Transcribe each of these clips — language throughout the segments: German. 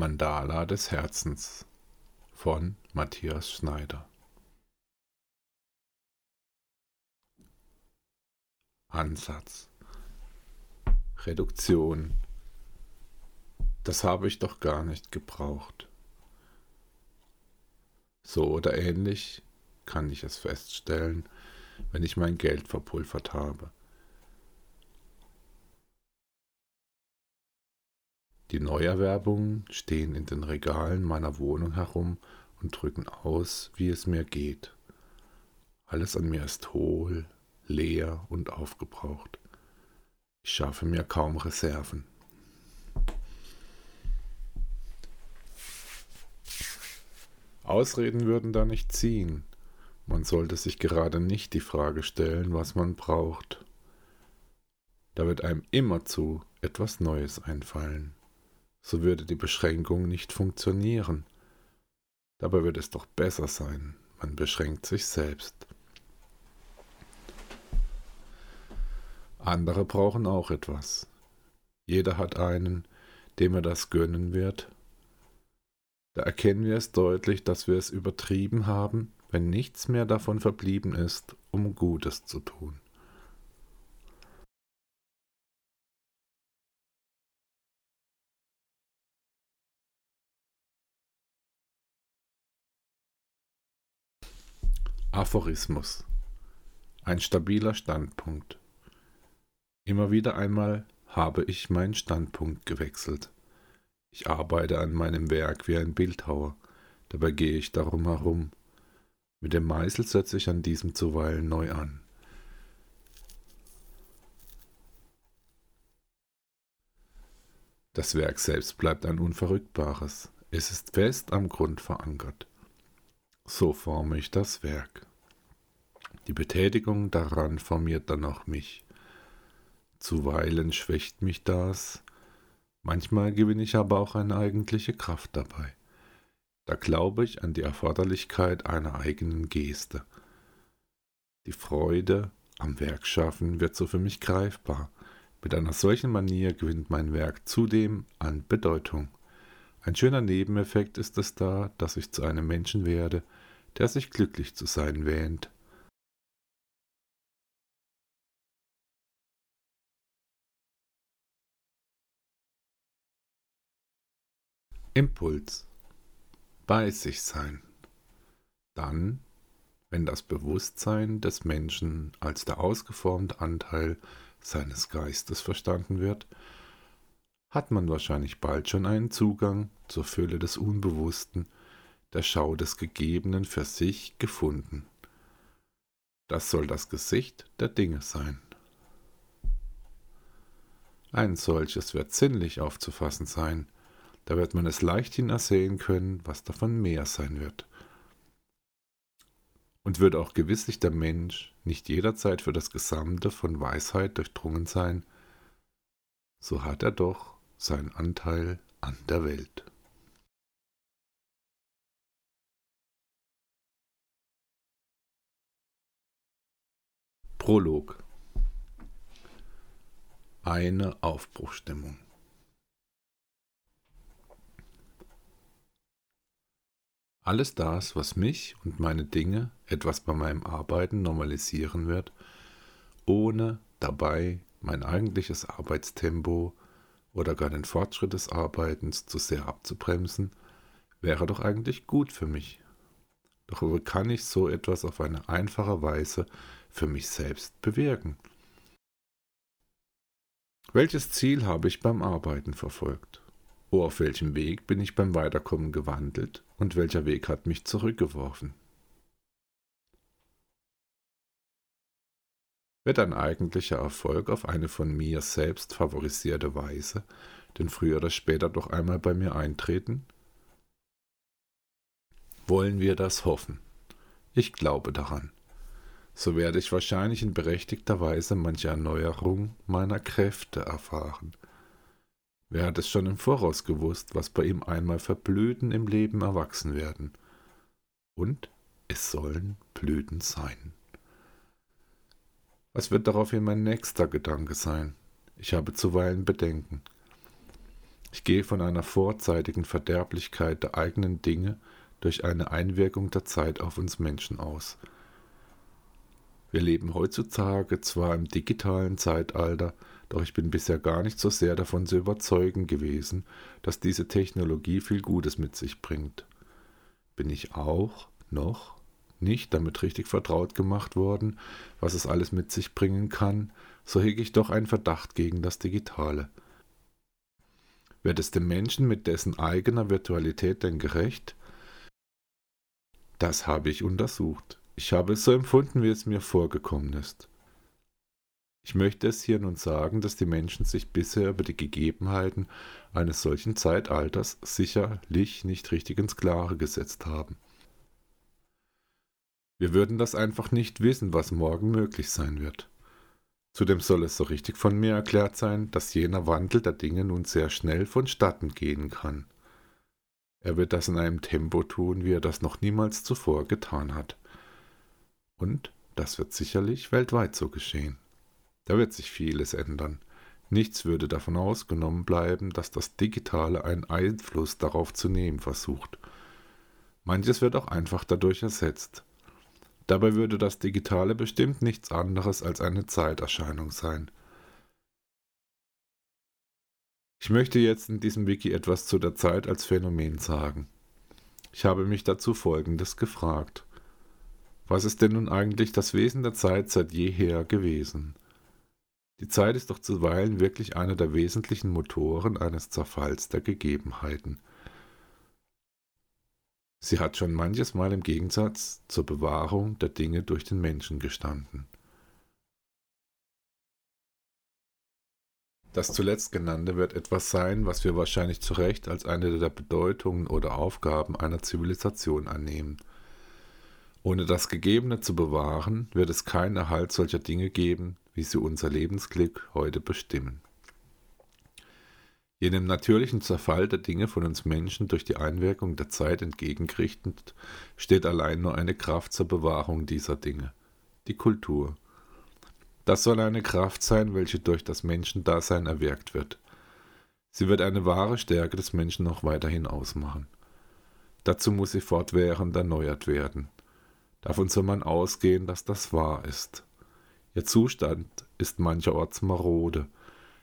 Mandala des Herzens von Matthias Schneider Ansatz Reduktion Das habe ich doch gar nicht gebraucht. So oder ähnlich kann ich es feststellen, wenn ich mein Geld verpulvert habe. Die Neuerwerbungen stehen in den Regalen meiner Wohnung herum und drücken aus, wie es mir geht. Alles an mir ist hohl, leer und aufgebraucht. Ich schaffe mir kaum Reserven. Ausreden würden da nicht ziehen. Man sollte sich gerade nicht die Frage stellen, was man braucht. Da wird einem immerzu etwas Neues einfallen so würde die Beschränkung nicht funktionieren. Dabei wird es doch besser sein, man beschränkt sich selbst. Andere brauchen auch etwas. Jeder hat einen, dem er das gönnen wird. Da erkennen wir es deutlich, dass wir es übertrieben haben, wenn nichts mehr davon verblieben ist, um Gutes zu tun. Aphorismus. Ein stabiler Standpunkt. Immer wieder einmal habe ich meinen Standpunkt gewechselt. Ich arbeite an meinem Werk wie ein Bildhauer, dabei gehe ich darum herum. Mit dem Meißel setze ich an diesem zuweilen neu an. Das Werk selbst bleibt ein unverrückbares, es ist fest am Grund verankert. So forme ich das Werk. Die Betätigung daran formiert dann auch mich. Zuweilen schwächt mich das, manchmal gewinne ich aber auch eine eigentliche Kraft dabei. Da glaube ich an die Erforderlichkeit einer eigenen Geste. Die Freude am Werkschaffen wird so für mich greifbar. Mit einer solchen Manier gewinnt mein Werk zudem an Bedeutung. Ein schöner Nebeneffekt ist es da, dass ich zu einem Menschen werde, der sich glücklich zu sein wähnt. Impuls. Bei sich sein. Dann, wenn das Bewusstsein des Menschen als der ausgeformte Anteil seines Geistes verstanden wird, hat man wahrscheinlich bald schon einen Zugang zur Fülle des Unbewussten der Schau des Gegebenen für sich gefunden. Das soll das Gesicht der Dinge sein. Ein solches wird sinnlich aufzufassen sein, da wird man es leichthin ersehen können, was davon mehr sein wird. Und wird auch gewisslich der Mensch nicht jederzeit für das Gesamte von Weisheit durchdrungen sein, so hat er doch seinen Anteil an der Welt. Prolog Eine Aufbruchstimmung Alles das, was mich und meine Dinge etwas bei meinem Arbeiten normalisieren wird, ohne dabei mein eigentliches Arbeitstempo oder gar den Fortschritt des Arbeitens zu sehr abzubremsen, wäre doch eigentlich gut für mich. Doch wie kann ich so etwas auf eine einfache Weise für mich selbst bewirken? Welches Ziel habe ich beim Arbeiten verfolgt? Oh, auf welchem Weg bin ich beim Weiterkommen gewandelt und welcher Weg hat mich zurückgeworfen? Wird ein eigentlicher Erfolg auf eine von mir selbst favorisierte Weise denn früher oder später doch einmal bei mir eintreten? Wollen wir das hoffen? Ich glaube daran so werde ich wahrscheinlich in berechtigter Weise manche Erneuerung meiner Kräfte erfahren. Wer hat es schon im Voraus gewusst, was bei ihm einmal für Blüten im Leben erwachsen werden? Und es sollen Blüten sein. Was wird daraufhin mein nächster Gedanke sein? Ich habe zuweilen Bedenken. Ich gehe von einer vorzeitigen Verderblichkeit der eigenen Dinge durch eine Einwirkung der Zeit auf uns Menschen aus. Wir leben heutzutage zwar im digitalen Zeitalter, doch ich bin bisher gar nicht so sehr davon zu überzeugen gewesen, dass diese Technologie viel Gutes mit sich bringt. Bin ich auch noch nicht damit richtig vertraut gemacht worden, was es alles mit sich bringen kann, so hege ich doch einen Verdacht gegen das Digitale. Wird es dem Menschen mit dessen eigener Virtualität denn gerecht? Das habe ich untersucht. Ich habe es so empfunden, wie es mir vorgekommen ist. Ich möchte es hier nun sagen, dass die Menschen sich bisher über die Gegebenheiten eines solchen Zeitalters sicherlich nicht richtig ins Klare gesetzt haben. Wir würden das einfach nicht wissen, was morgen möglich sein wird. Zudem soll es so richtig von mir erklärt sein, dass jener Wandel der Dinge nun sehr schnell vonstatten gehen kann. Er wird das in einem Tempo tun, wie er das noch niemals zuvor getan hat. Und das wird sicherlich weltweit so geschehen. Da wird sich vieles ändern. Nichts würde davon ausgenommen bleiben, dass das Digitale einen Einfluss darauf zu nehmen versucht. Manches wird auch einfach dadurch ersetzt. Dabei würde das Digitale bestimmt nichts anderes als eine Zeiterscheinung sein. Ich möchte jetzt in diesem Wiki etwas zu der Zeit als Phänomen sagen. Ich habe mich dazu Folgendes gefragt. Was ist denn nun eigentlich das Wesen der Zeit seit jeher gewesen? Die Zeit ist doch zuweilen wirklich einer der wesentlichen Motoren eines Zerfalls der Gegebenheiten. Sie hat schon manches Mal im Gegensatz zur Bewahrung der Dinge durch den Menschen gestanden. Das zuletzt genannte wird etwas sein, was wir wahrscheinlich zu Recht als eine der Bedeutungen oder Aufgaben einer Zivilisation annehmen. Ohne das Gegebene zu bewahren, wird es keinen Erhalt solcher Dinge geben, wie sie unser Lebensglück heute bestimmen. Jenem natürlichen Zerfall der Dinge von uns Menschen durch die Einwirkung der Zeit entgegengerichtet, steht allein nur eine Kraft zur Bewahrung dieser Dinge, die Kultur. Das soll eine Kraft sein, welche durch das Menschendasein erwirkt wird. Sie wird eine wahre Stärke des Menschen noch weiterhin ausmachen. Dazu muss sie fortwährend erneuert werden. Davon soll man ausgehen, dass das wahr ist. Ihr Zustand ist mancherorts marode.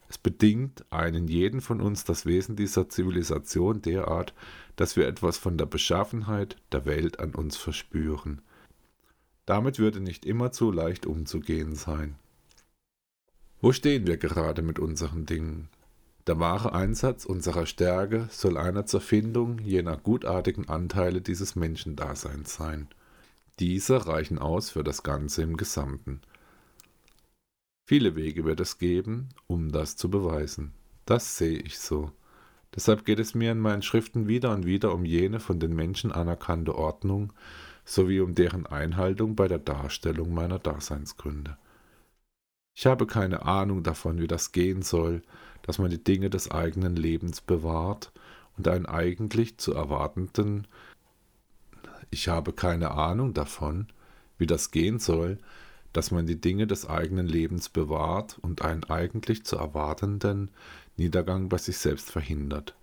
Es bedingt einen jeden von uns das Wesen dieser Zivilisation derart, dass wir etwas von der Beschaffenheit der Welt an uns verspüren. Damit würde nicht immer zu leicht umzugehen sein. Wo stehen wir gerade mit unseren Dingen? Der wahre Einsatz unserer Stärke soll einer zur Findung jener gutartigen Anteile dieses Menschendaseins sein. Diese reichen aus für das Ganze im Gesamten. Viele Wege wird es geben, um das zu beweisen. Das sehe ich so. Deshalb geht es mir in meinen Schriften wieder und wieder um jene von den Menschen anerkannte Ordnung sowie um deren Einhaltung bei der Darstellung meiner Daseinsgründe. Ich habe keine Ahnung davon, wie das gehen soll, dass man die Dinge des eigenen Lebens bewahrt und einen eigentlich zu erwartenden Ich habe keine Ahnung davon, wie das gehen soll, dass man die Dinge des eigenen Lebens bewahrt und einen eigentlich zu erwartenden Niedergang bei sich selbst verhindert.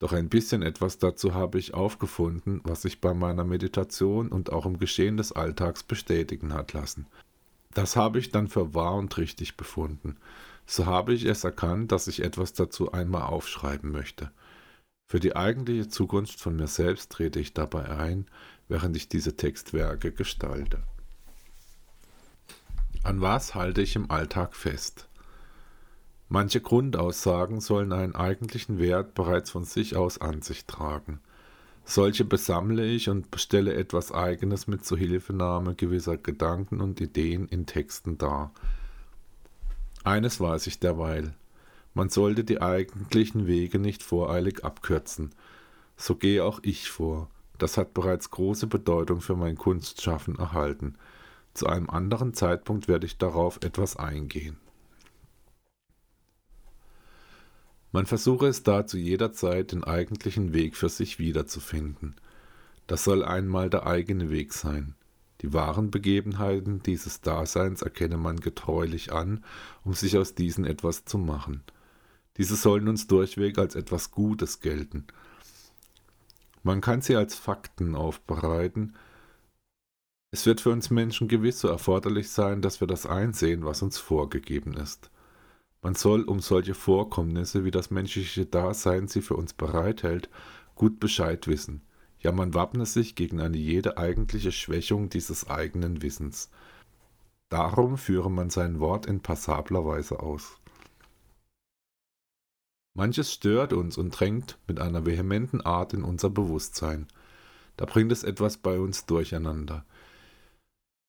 Doch ein bisschen etwas dazu habe ich aufgefunden, was sich bei meiner Meditation und auch im Geschehen des Alltags bestätigen hat lassen. Das habe ich dann für wahr und richtig befunden. So habe ich es erkannt, dass ich etwas dazu einmal aufschreiben möchte. Für die eigentliche Zukunft von mir selbst trete ich dabei ein, während ich diese Textwerke gestalte. An was halte ich im Alltag fest? Manche Grundaussagen sollen einen eigentlichen Wert bereits von sich aus an sich tragen. Solche besammle ich und bestelle etwas Eigenes mit Zuhilfenahme gewisser Gedanken und Ideen in Texten dar. Eines weiß ich derweil. Man sollte die eigentlichen Wege nicht voreilig abkürzen. So gehe auch ich vor. Das hat bereits große Bedeutung für mein Kunstschaffen erhalten. Zu einem anderen Zeitpunkt werde ich darauf etwas eingehen. Man versuche es da zu jeder Zeit den eigentlichen Weg für sich wiederzufinden. Das soll einmal der eigene Weg sein. Die wahren Begebenheiten dieses Daseins erkenne man getreulich an, um sich aus diesen etwas zu machen. Diese sollen uns durchweg als etwas Gutes gelten. Man kann sie als Fakten aufbereiten. Es wird für uns Menschen gewiss so erforderlich sein, dass wir das einsehen, was uns vorgegeben ist. Man soll um solche Vorkommnisse, wie das menschliche Dasein sie für uns bereithält, gut Bescheid wissen. Ja, man wappne sich gegen eine jede eigentliche Schwächung dieses eigenen Wissens. Darum führe man sein Wort in passabler Weise aus. Manches stört uns und drängt mit einer vehementen Art in unser Bewusstsein. Da bringt es etwas bei uns durcheinander.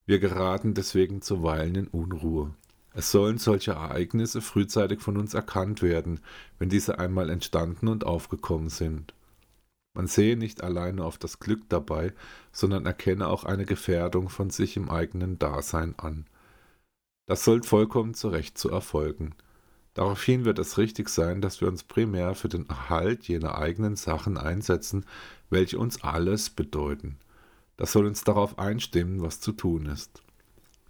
Wir geraten deswegen zuweilen in Unruhe. Es sollen solche Ereignisse frühzeitig von uns erkannt werden, wenn diese einmal entstanden und aufgekommen sind. Man sehe nicht alleine auf das Glück dabei, sondern erkenne auch eine Gefährdung von sich im eigenen Dasein an. Das soll vollkommen zu Recht zu erfolgen. Daraufhin wird es richtig sein, dass wir uns primär für den Erhalt jener eigenen Sachen einsetzen, welche uns alles bedeuten. Das soll uns darauf einstimmen, was zu tun ist.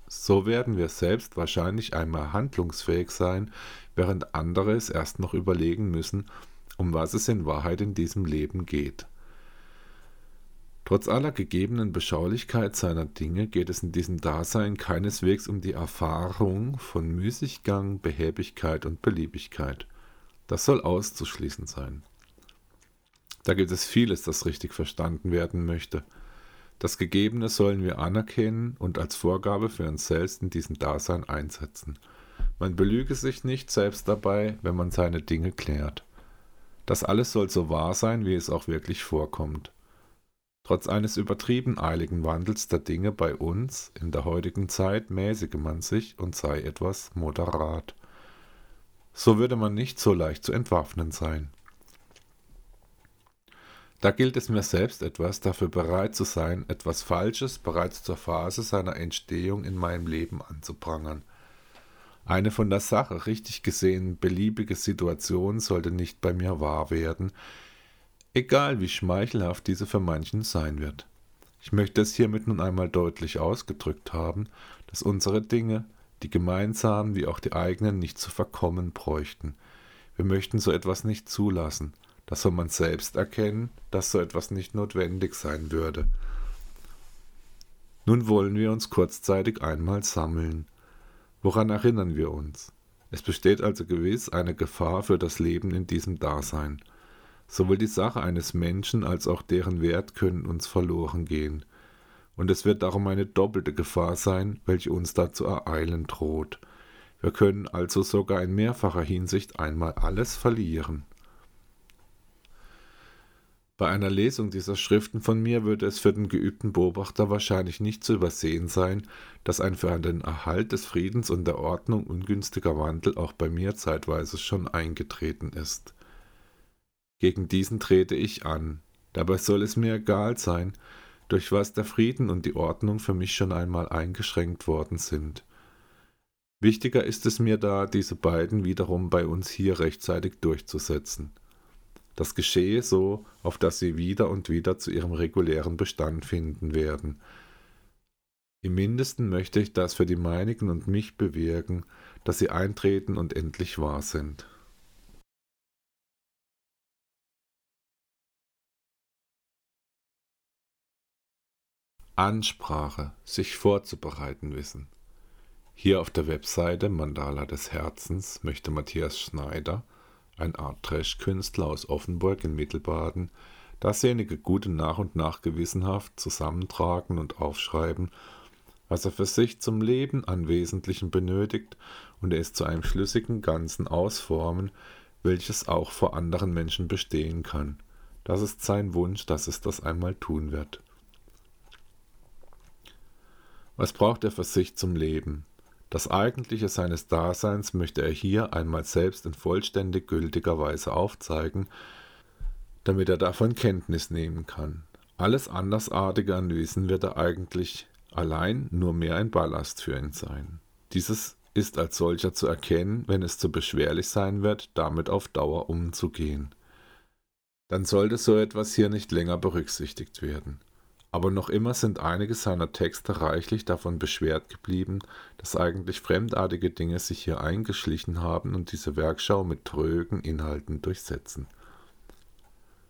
So werden wir selbst wahrscheinlich einmal handlungsfähig sein, während andere es erst noch überlegen müssen, um was es in Wahrheit in diesem Leben geht. Trotz aller gegebenen Beschaulichkeit seiner Dinge geht es in diesem Dasein keineswegs um die Erfahrung von Müßiggang, Behäbigkeit und Beliebigkeit. Das soll auszuschließen sein. Da gibt es vieles, das richtig verstanden werden möchte. Das Gegebene sollen wir anerkennen und als Vorgabe für uns selbst in diesem Dasein einsetzen. Man belüge sich nicht selbst dabei, wenn man seine Dinge klärt. Das alles soll so wahr sein, wie es auch wirklich vorkommt. Trotz eines übertrieben eiligen Wandels der Dinge bei uns in der heutigen Zeit mäßige man sich und sei etwas moderat. So würde man nicht so leicht zu entwaffnen sein. Da gilt es mir selbst etwas dafür bereit zu sein, etwas Falsches bereits zur Phase seiner Entstehung in meinem Leben anzuprangern. Eine von der Sache richtig gesehen beliebige Situation sollte nicht bei mir wahr werden, egal wie schmeichelhaft diese für manchen sein wird. Ich möchte es hiermit nun einmal deutlich ausgedrückt haben, dass unsere Dinge, die gemeinsamen wie auch die eigenen, nicht zu verkommen bräuchten. Wir möchten so etwas nicht zulassen. Das soll man selbst erkennen, dass so etwas nicht notwendig sein würde. Nun wollen wir uns kurzzeitig einmal sammeln. Woran erinnern wir uns? Es besteht also gewiss eine Gefahr für das Leben in diesem Dasein. Sowohl die Sache eines Menschen als auch deren Wert können uns verloren gehen. Und es wird darum eine doppelte Gefahr sein, welche uns da zu ereilen droht. Wir können also sogar in mehrfacher Hinsicht einmal alles verlieren. Bei einer Lesung dieser Schriften von mir würde es für den geübten Beobachter wahrscheinlich nicht zu übersehen sein, dass ein für den Erhalt des Friedens und der Ordnung ungünstiger Wandel auch bei mir zeitweise schon eingetreten ist. Gegen diesen trete ich an. Dabei soll es mir egal sein, durch was der Frieden und die Ordnung für mich schon einmal eingeschränkt worden sind. Wichtiger ist es mir da, diese beiden wiederum bei uns hier rechtzeitig durchzusetzen. Das geschehe so, auf dass sie wieder und wieder zu ihrem regulären Bestand finden werden. Im mindesten möchte ich das für die meinigen und mich bewirken, dass sie eintreten und endlich wahr sind. Ansprache, sich vorzubereiten wissen. Hier auf der Webseite Mandala des Herzens möchte Matthias Schneider, ein Art Trash-Künstler aus Offenburg in Mittelbaden, dasjenige Gute nach und nach gewissenhaft zusammentragen und aufschreiben, was er für sich zum Leben an Wesentlichen benötigt und es zu einem schlüssigen Ganzen ausformen, welches auch vor anderen Menschen bestehen kann. Das ist sein Wunsch, dass es das einmal tun wird. Was braucht er für sich zum Leben? Das Eigentliche seines Daseins möchte er hier einmal selbst in vollständig gültiger Weise aufzeigen, damit er davon Kenntnis nehmen kann. Alles Andersartige an Wissen wird er eigentlich allein nur mehr ein Ballast für ihn sein. Dieses ist als solcher zu erkennen, wenn es zu beschwerlich sein wird, damit auf Dauer umzugehen. Dann sollte so etwas hier nicht länger berücksichtigt werden. Aber noch immer sind einige seiner Texte reichlich davon beschwert geblieben, dass eigentlich fremdartige Dinge sich hier eingeschlichen haben und diese Werkschau mit trögen Inhalten durchsetzen.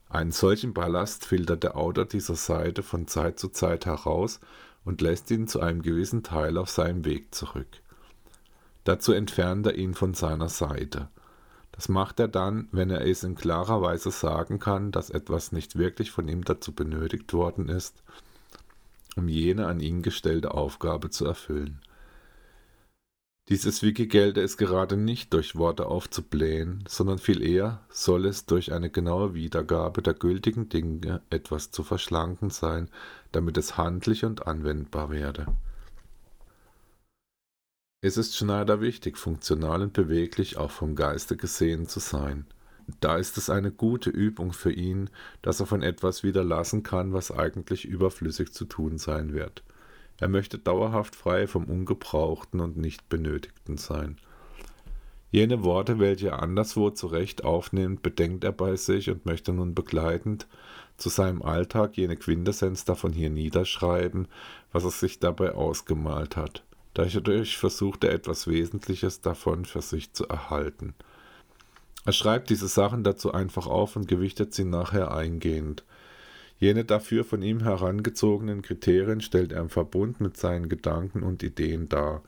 Einen solchen Ballast filtert der Autor dieser Seite von Zeit zu Zeit heraus und lässt ihn zu einem gewissen Teil auf seinem Weg zurück. Dazu entfernt er ihn von seiner Seite. Das macht er dann, wenn er es in klarer Weise sagen kann, dass etwas nicht wirklich von ihm dazu benötigt worden ist, um jene an ihn gestellte Aufgabe zu erfüllen. Dieses Wiki gelte es gerade nicht durch Worte aufzublähen, sondern viel eher soll es durch eine genaue Wiedergabe der gültigen Dinge etwas zu verschlanken sein, damit es handlich und anwendbar werde. Es ist Schneider wichtig, funktional und beweglich auch vom Geiste gesehen zu sein. Da ist es eine gute Übung für ihn, dass er von etwas wieder lassen kann, was eigentlich überflüssig zu tun sein wird. Er möchte dauerhaft frei vom Ungebrauchten und nicht Benötigten sein. Jene Worte, welche er anderswo zurecht aufnimmt, bedenkt er bei sich und möchte nun begleitend zu seinem Alltag jene Quintessenz davon hier niederschreiben, was er sich dabei ausgemalt hat. Dadurch versucht er etwas Wesentliches davon für sich zu erhalten. Er schreibt diese Sachen dazu einfach auf und gewichtet sie nachher eingehend. Jene dafür von ihm herangezogenen Kriterien stellt er im Verbund mit seinen Gedanken und Ideen dar.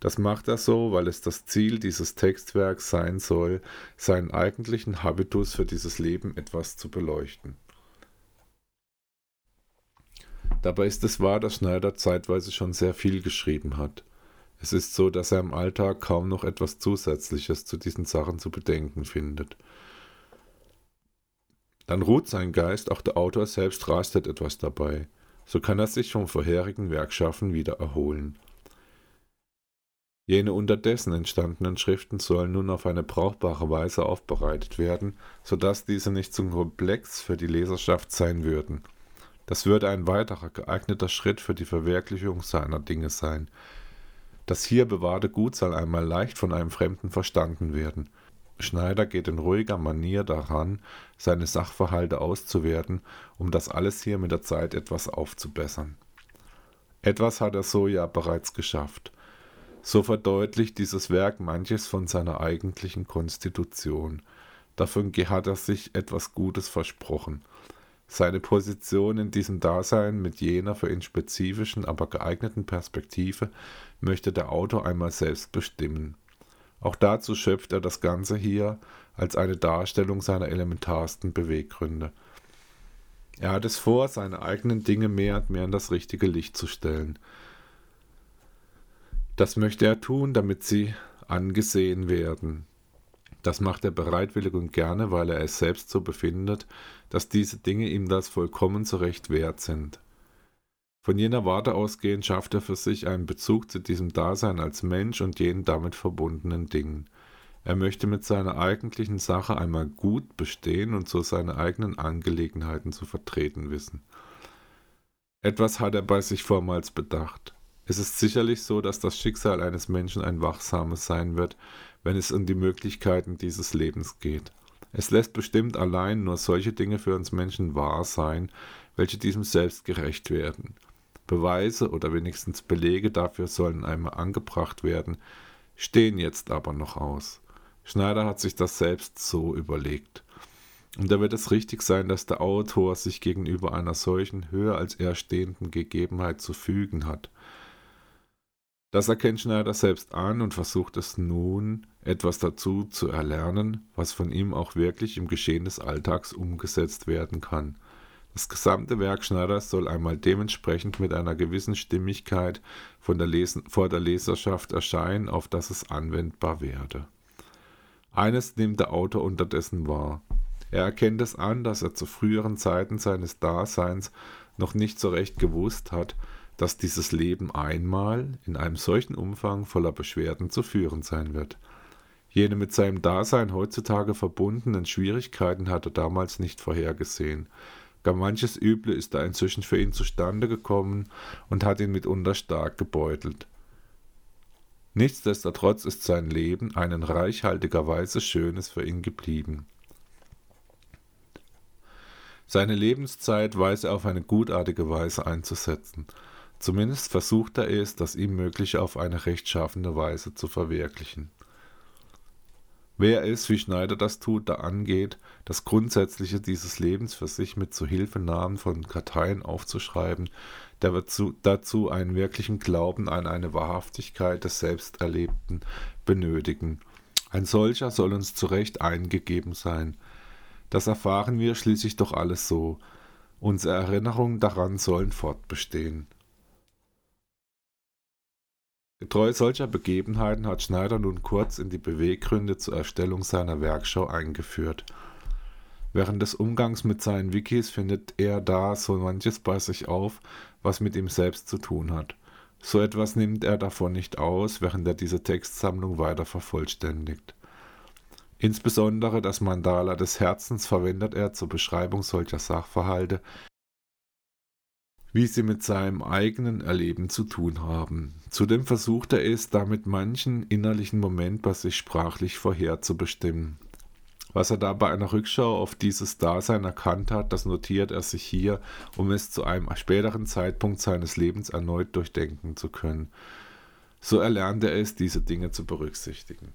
Das macht er so, weil es das Ziel dieses Textwerks sein soll, seinen eigentlichen Habitus für dieses Leben etwas zu beleuchten. Dabei ist es wahr, dass Schneider zeitweise schon sehr viel geschrieben hat. Es ist so, dass er im Alltag kaum noch etwas Zusätzliches zu diesen Sachen zu bedenken findet. Dann ruht sein Geist, auch der Autor selbst rastet etwas dabei. So kann er sich vom vorherigen Werkschaffen wieder erholen. Jene unterdessen entstandenen Schriften sollen nun auf eine brauchbare Weise aufbereitet werden, so dass diese nicht zu komplex für die Leserschaft sein würden. Das würde ein weiterer geeigneter Schritt für die Verwirklichung seiner Dinge sein. Das hier bewahrte Gut soll einmal leicht von einem Fremden verstanden werden. Schneider geht in ruhiger Manier daran, seine Sachverhalte auszuwerten, um das alles hier mit der Zeit etwas aufzubessern. Etwas hat er so ja bereits geschafft. So verdeutlicht dieses Werk manches von seiner eigentlichen Konstitution. Davon hat er sich etwas Gutes versprochen. Seine Position in diesem Dasein mit jener für ihn spezifischen, aber geeigneten Perspektive möchte der Autor einmal selbst bestimmen. Auch dazu schöpft er das Ganze hier als eine Darstellung seiner elementarsten Beweggründe. Er hat es vor, seine eigenen Dinge mehr und mehr in das richtige Licht zu stellen. Das möchte er tun, damit sie angesehen werden. Das macht er bereitwillig und gerne, weil er es selbst so befindet, dass diese Dinge ihm das vollkommen zurecht wert sind. Von jener Warte ausgehend schafft er für sich einen Bezug zu diesem Dasein als Mensch und jenen damit verbundenen Dingen. Er möchte mit seiner eigentlichen Sache einmal gut bestehen und so seine eigenen Angelegenheiten zu vertreten wissen. Etwas hat er bei sich vormals bedacht. Es ist sicherlich so, dass das Schicksal eines Menschen ein wachsames sein wird, wenn es um die Möglichkeiten dieses Lebens geht. Es lässt bestimmt allein nur solche Dinge für uns Menschen wahr sein, welche diesem selbst gerecht werden. Beweise oder wenigstens Belege dafür sollen einmal angebracht werden, stehen jetzt aber noch aus. Schneider hat sich das selbst so überlegt. Und da wird es richtig sein, dass der Autor sich gegenüber einer solchen höher als er stehenden Gegebenheit zu fügen hat. Das erkennt Schneider selbst an und versucht es nun, etwas dazu zu erlernen, was von ihm auch wirklich im Geschehen des Alltags umgesetzt werden kann. Das gesamte Werk Schneiders soll einmal dementsprechend mit einer gewissen Stimmigkeit der Lesen, vor der Leserschaft erscheinen, auf das es anwendbar werde. Eines nimmt der Autor unterdessen wahr. Er erkennt es an, dass er zu früheren Zeiten seines Daseins noch nicht so recht gewusst hat, dass dieses Leben einmal in einem solchen Umfang voller Beschwerden zu führen sein wird. Jene mit seinem Dasein heutzutage verbundenen Schwierigkeiten hat er damals nicht vorhergesehen. Gar manches Üble ist da inzwischen für ihn zustande gekommen und hat ihn mitunter stark gebeutelt. Nichtsdestotrotz ist sein Leben ein in reichhaltiger Weise Schönes für ihn geblieben. Seine Lebenszeit weiß er auf eine gutartige Weise einzusetzen. Zumindest versucht er es, das ihm Mögliche auf eine rechtschaffende Weise zu verwirklichen. Wer es, wie Schneider das tut, da angeht, das Grundsätzliche dieses Lebens für sich mit Zuhilfenahmen von Karteien aufzuschreiben, der wird zu, dazu einen wirklichen Glauben an eine Wahrhaftigkeit des Selbsterlebten benötigen. Ein solcher soll uns zu Recht eingegeben sein. Das erfahren wir schließlich doch alles so. Unsere Erinnerungen daran sollen fortbestehen. Getreu solcher Begebenheiten hat Schneider nun kurz in die Beweggründe zur Erstellung seiner Werkschau eingeführt. Während des Umgangs mit seinen Wikis findet er da so manches bei sich auf, was mit ihm selbst zu tun hat. So etwas nimmt er davon nicht aus, während er diese Textsammlung weiter vervollständigt. Insbesondere das Mandala des Herzens verwendet er zur Beschreibung solcher Sachverhalte, wie sie mit seinem eigenen Erleben zu tun haben. Zudem versucht er es, damit manchen innerlichen Moment bei sich sprachlich vorherzubestimmen. Was er da bei einer Rückschau auf dieses Dasein erkannt hat, das notiert er sich hier, um es zu einem späteren Zeitpunkt seines Lebens erneut durchdenken zu können. So erlernt er es, diese Dinge zu berücksichtigen.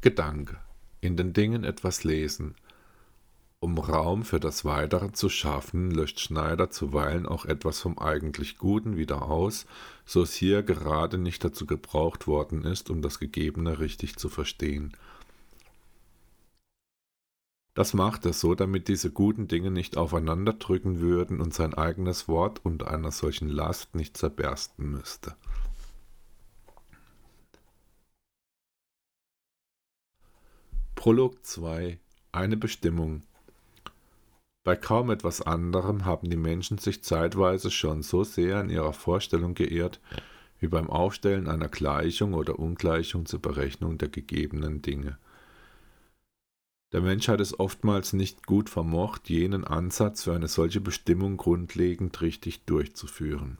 Gedanke. In den Dingen etwas lesen. Um Raum für das Weitere zu schaffen, löscht Schneider zuweilen auch etwas vom eigentlich Guten wieder aus, so es hier gerade nicht dazu gebraucht worden ist, um das Gegebene richtig zu verstehen. Das macht er so, damit diese guten Dinge nicht aufeinanderdrücken würden und sein eigenes Wort unter einer solchen Last nicht zerbersten müsste. Prolog 2 Eine Bestimmung bei kaum etwas anderem haben die Menschen sich zeitweise schon so sehr in ihrer Vorstellung geirrt, wie beim Aufstellen einer Gleichung oder Ungleichung zur Berechnung der gegebenen Dinge. Der Mensch hat es oftmals nicht gut vermocht, jenen Ansatz für eine solche Bestimmung grundlegend richtig durchzuführen.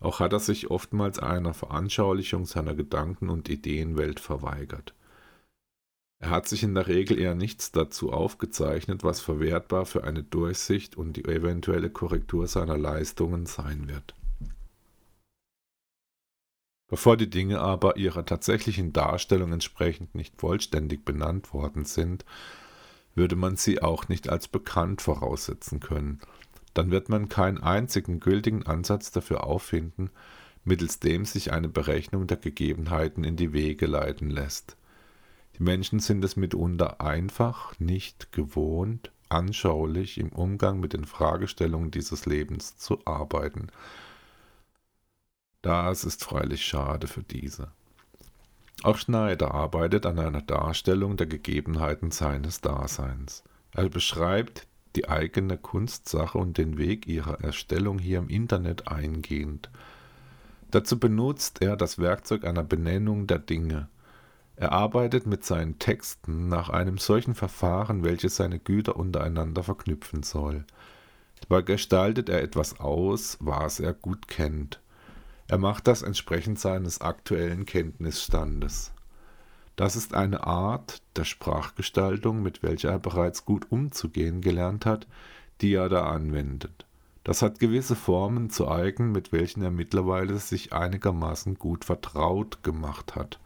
Auch hat er sich oftmals einer Veranschaulichung seiner Gedanken und Ideenwelt verweigert. Er hat sich in der Regel eher nichts dazu aufgezeichnet, was verwertbar für eine Durchsicht und die eventuelle Korrektur seiner Leistungen sein wird. Bevor die Dinge aber ihrer tatsächlichen Darstellung entsprechend nicht vollständig benannt worden sind, würde man sie auch nicht als bekannt voraussetzen können. Dann wird man keinen einzigen gültigen Ansatz dafür auffinden, mittels dem sich eine Berechnung der Gegebenheiten in die Wege leiten lässt. Menschen sind es mitunter einfach nicht gewohnt, anschaulich im Umgang mit den Fragestellungen dieses Lebens zu arbeiten. Das ist freilich schade für diese. Auch Schneider arbeitet an einer Darstellung der Gegebenheiten seines Daseins. Er beschreibt die eigene Kunstsache und den Weg ihrer Erstellung hier im Internet eingehend. Dazu benutzt er das Werkzeug einer Benennung der Dinge – er arbeitet mit seinen Texten nach einem solchen Verfahren, welches seine Güter untereinander verknüpfen soll. Dabei gestaltet er etwas aus, was er gut kennt. Er macht das entsprechend seines aktuellen Kenntnisstandes. Das ist eine Art der Sprachgestaltung, mit welcher er bereits gut umzugehen gelernt hat, die er da anwendet. Das hat gewisse Formen zu eigen, mit welchen er mittlerweile sich einigermaßen gut vertraut gemacht hat.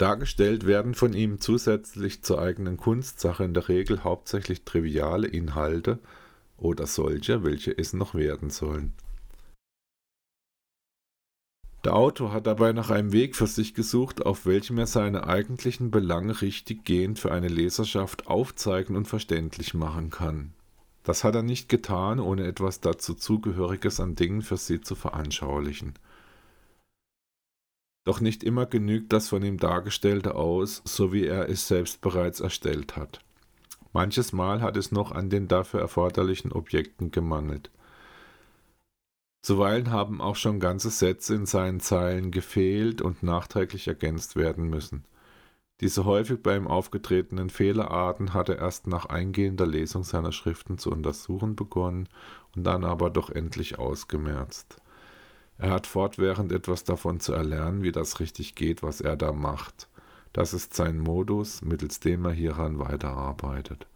Dargestellt werden von ihm zusätzlich zur eigenen Kunstsache in der Regel hauptsächlich triviale Inhalte oder solche, welche es noch werden sollen. Der Autor hat dabei nach einem Weg für sich gesucht, auf welchem er seine eigentlichen Belange richtiggehend für eine Leserschaft aufzeigen und verständlich machen kann. Das hat er nicht getan, ohne etwas dazu Zugehöriges an Dingen für sie zu veranschaulichen. Doch nicht immer genügt das von ihm Dargestellte aus, so wie er es selbst bereits erstellt hat. Manches Mal hat es noch an den dafür erforderlichen Objekten gemangelt. Zuweilen haben auch schon ganze Sätze in seinen Zeilen gefehlt und nachträglich ergänzt werden müssen. Diese häufig bei ihm aufgetretenen Fehlerarten hat er erst nach eingehender Lesung seiner Schriften zu untersuchen begonnen und dann aber doch endlich ausgemerzt. Er hat fortwährend etwas davon zu erlernen, wie das richtig geht, was er da macht. Das ist sein Modus, mittels dem er hieran weiterarbeitet.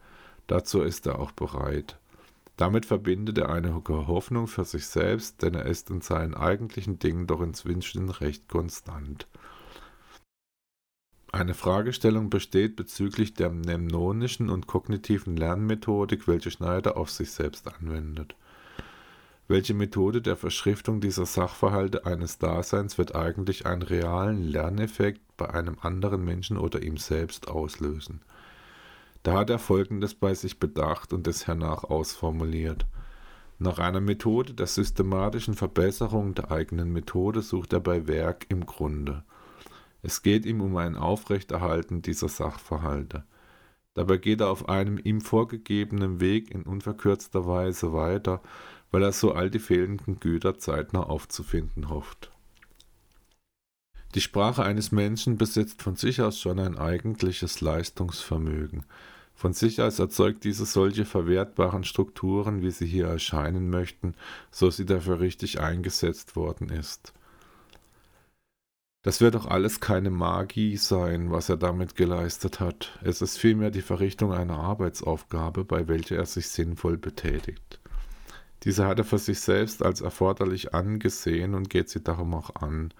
Dazu ist er auch bereit. Damit verbindet er eine Hoffnung für sich selbst, denn er ist in seinen eigentlichen Dingen doch inzwischen recht konstant. Eine Fragestellung besteht bezüglich der mnemnonischen und kognitiven Lernmethodik, welche Schneider auf sich selbst anwendet. Welche Methode der Verschriftung dieser Sachverhalte eines Daseins wird eigentlich einen realen Lerneffekt bei einem anderen Menschen oder ihm selbst auslösen? Da hat er Folgendes bei sich bedacht und es hernach ausformuliert. Nach einer Methode der systematischen Verbesserung der eigenen Methode sucht er bei Werk im Grunde. Es geht ihm um ein Aufrechterhalten dieser Sachverhalte. Dabei geht er auf einem ihm vorgegebenen Weg in unverkürzter Weise weiter, weil er so all die fehlenden Güter zeitnah aufzufinden hofft. Die Sprache eines Menschen besitzt von sich aus schon ein eigentliches Leistungsvermögen. Von sich aus erzeugt diese solche verwertbaren Strukturen, wie sie hier erscheinen möchten, so sie dafür richtig eingesetzt worden ist. Das wird doch alles keine Magie sein, was er damit geleistet hat. Es ist vielmehr die Verrichtung einer Arbeitsaufgabe, bei welcher er sich sinnvoll betätigt. Diese hat er für sich selbst als erforderlich angesehen und geht sie darum auch an.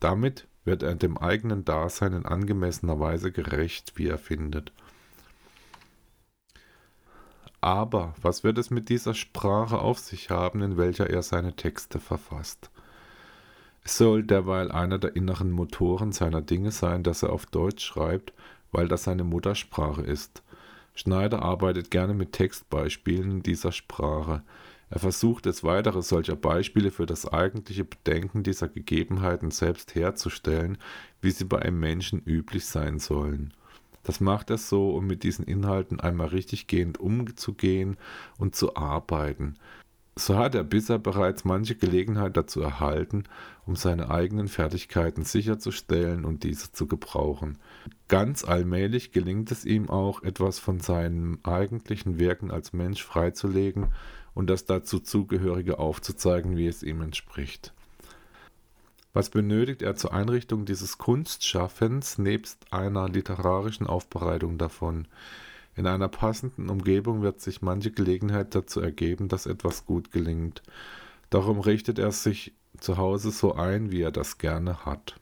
Damit wird er dem eigenen Dasein in angemessener Weise gerecht, wie er findet. Aber was wird es mit dieser Sprache auf sich haben, in welcher er seine Texte verfasst? Es soll derweil einer der inneren Motoren seiner Dinge sein, dass er auf Deutsch schreibt, weil das seine Muttersprache ist. Schneider arbeitet gerne mit Textbeispielen dieser Sprache. Er versucht es weitere solcher Beispiele für das eigentliche Bedenken dieser Gegebenheiten selbst herzustellen, wie sie bei einem Menschen üblich sein sollen. Das macht er so, um mit diesen Inhalten einmal richtiggehend umzugehen und zu arbeiten. So hat er bisher bereits manche Gelegenheit dazu erhalten, um seine eigenen Fertigkeiten sicherzustellen und diese zu gebrauchen. Ganz allmählich gelingt es ihm auch, etwas von seinem eigentlichen Wirken als Mensch freizulegen und das dazu zugehörige aufzuzeigen, wie es ihm entspricht. Was benötigt er zur Einrichtung dieses Kunstschaffens nebst einer literarischen Aufbereitung davon? In einer passenden Umgebung wird sich manche Gelegenheit dazu ergeben, dass etwas gut gelingt. Darum richtet er sich zu Hause so ein, wie er das gerne hat.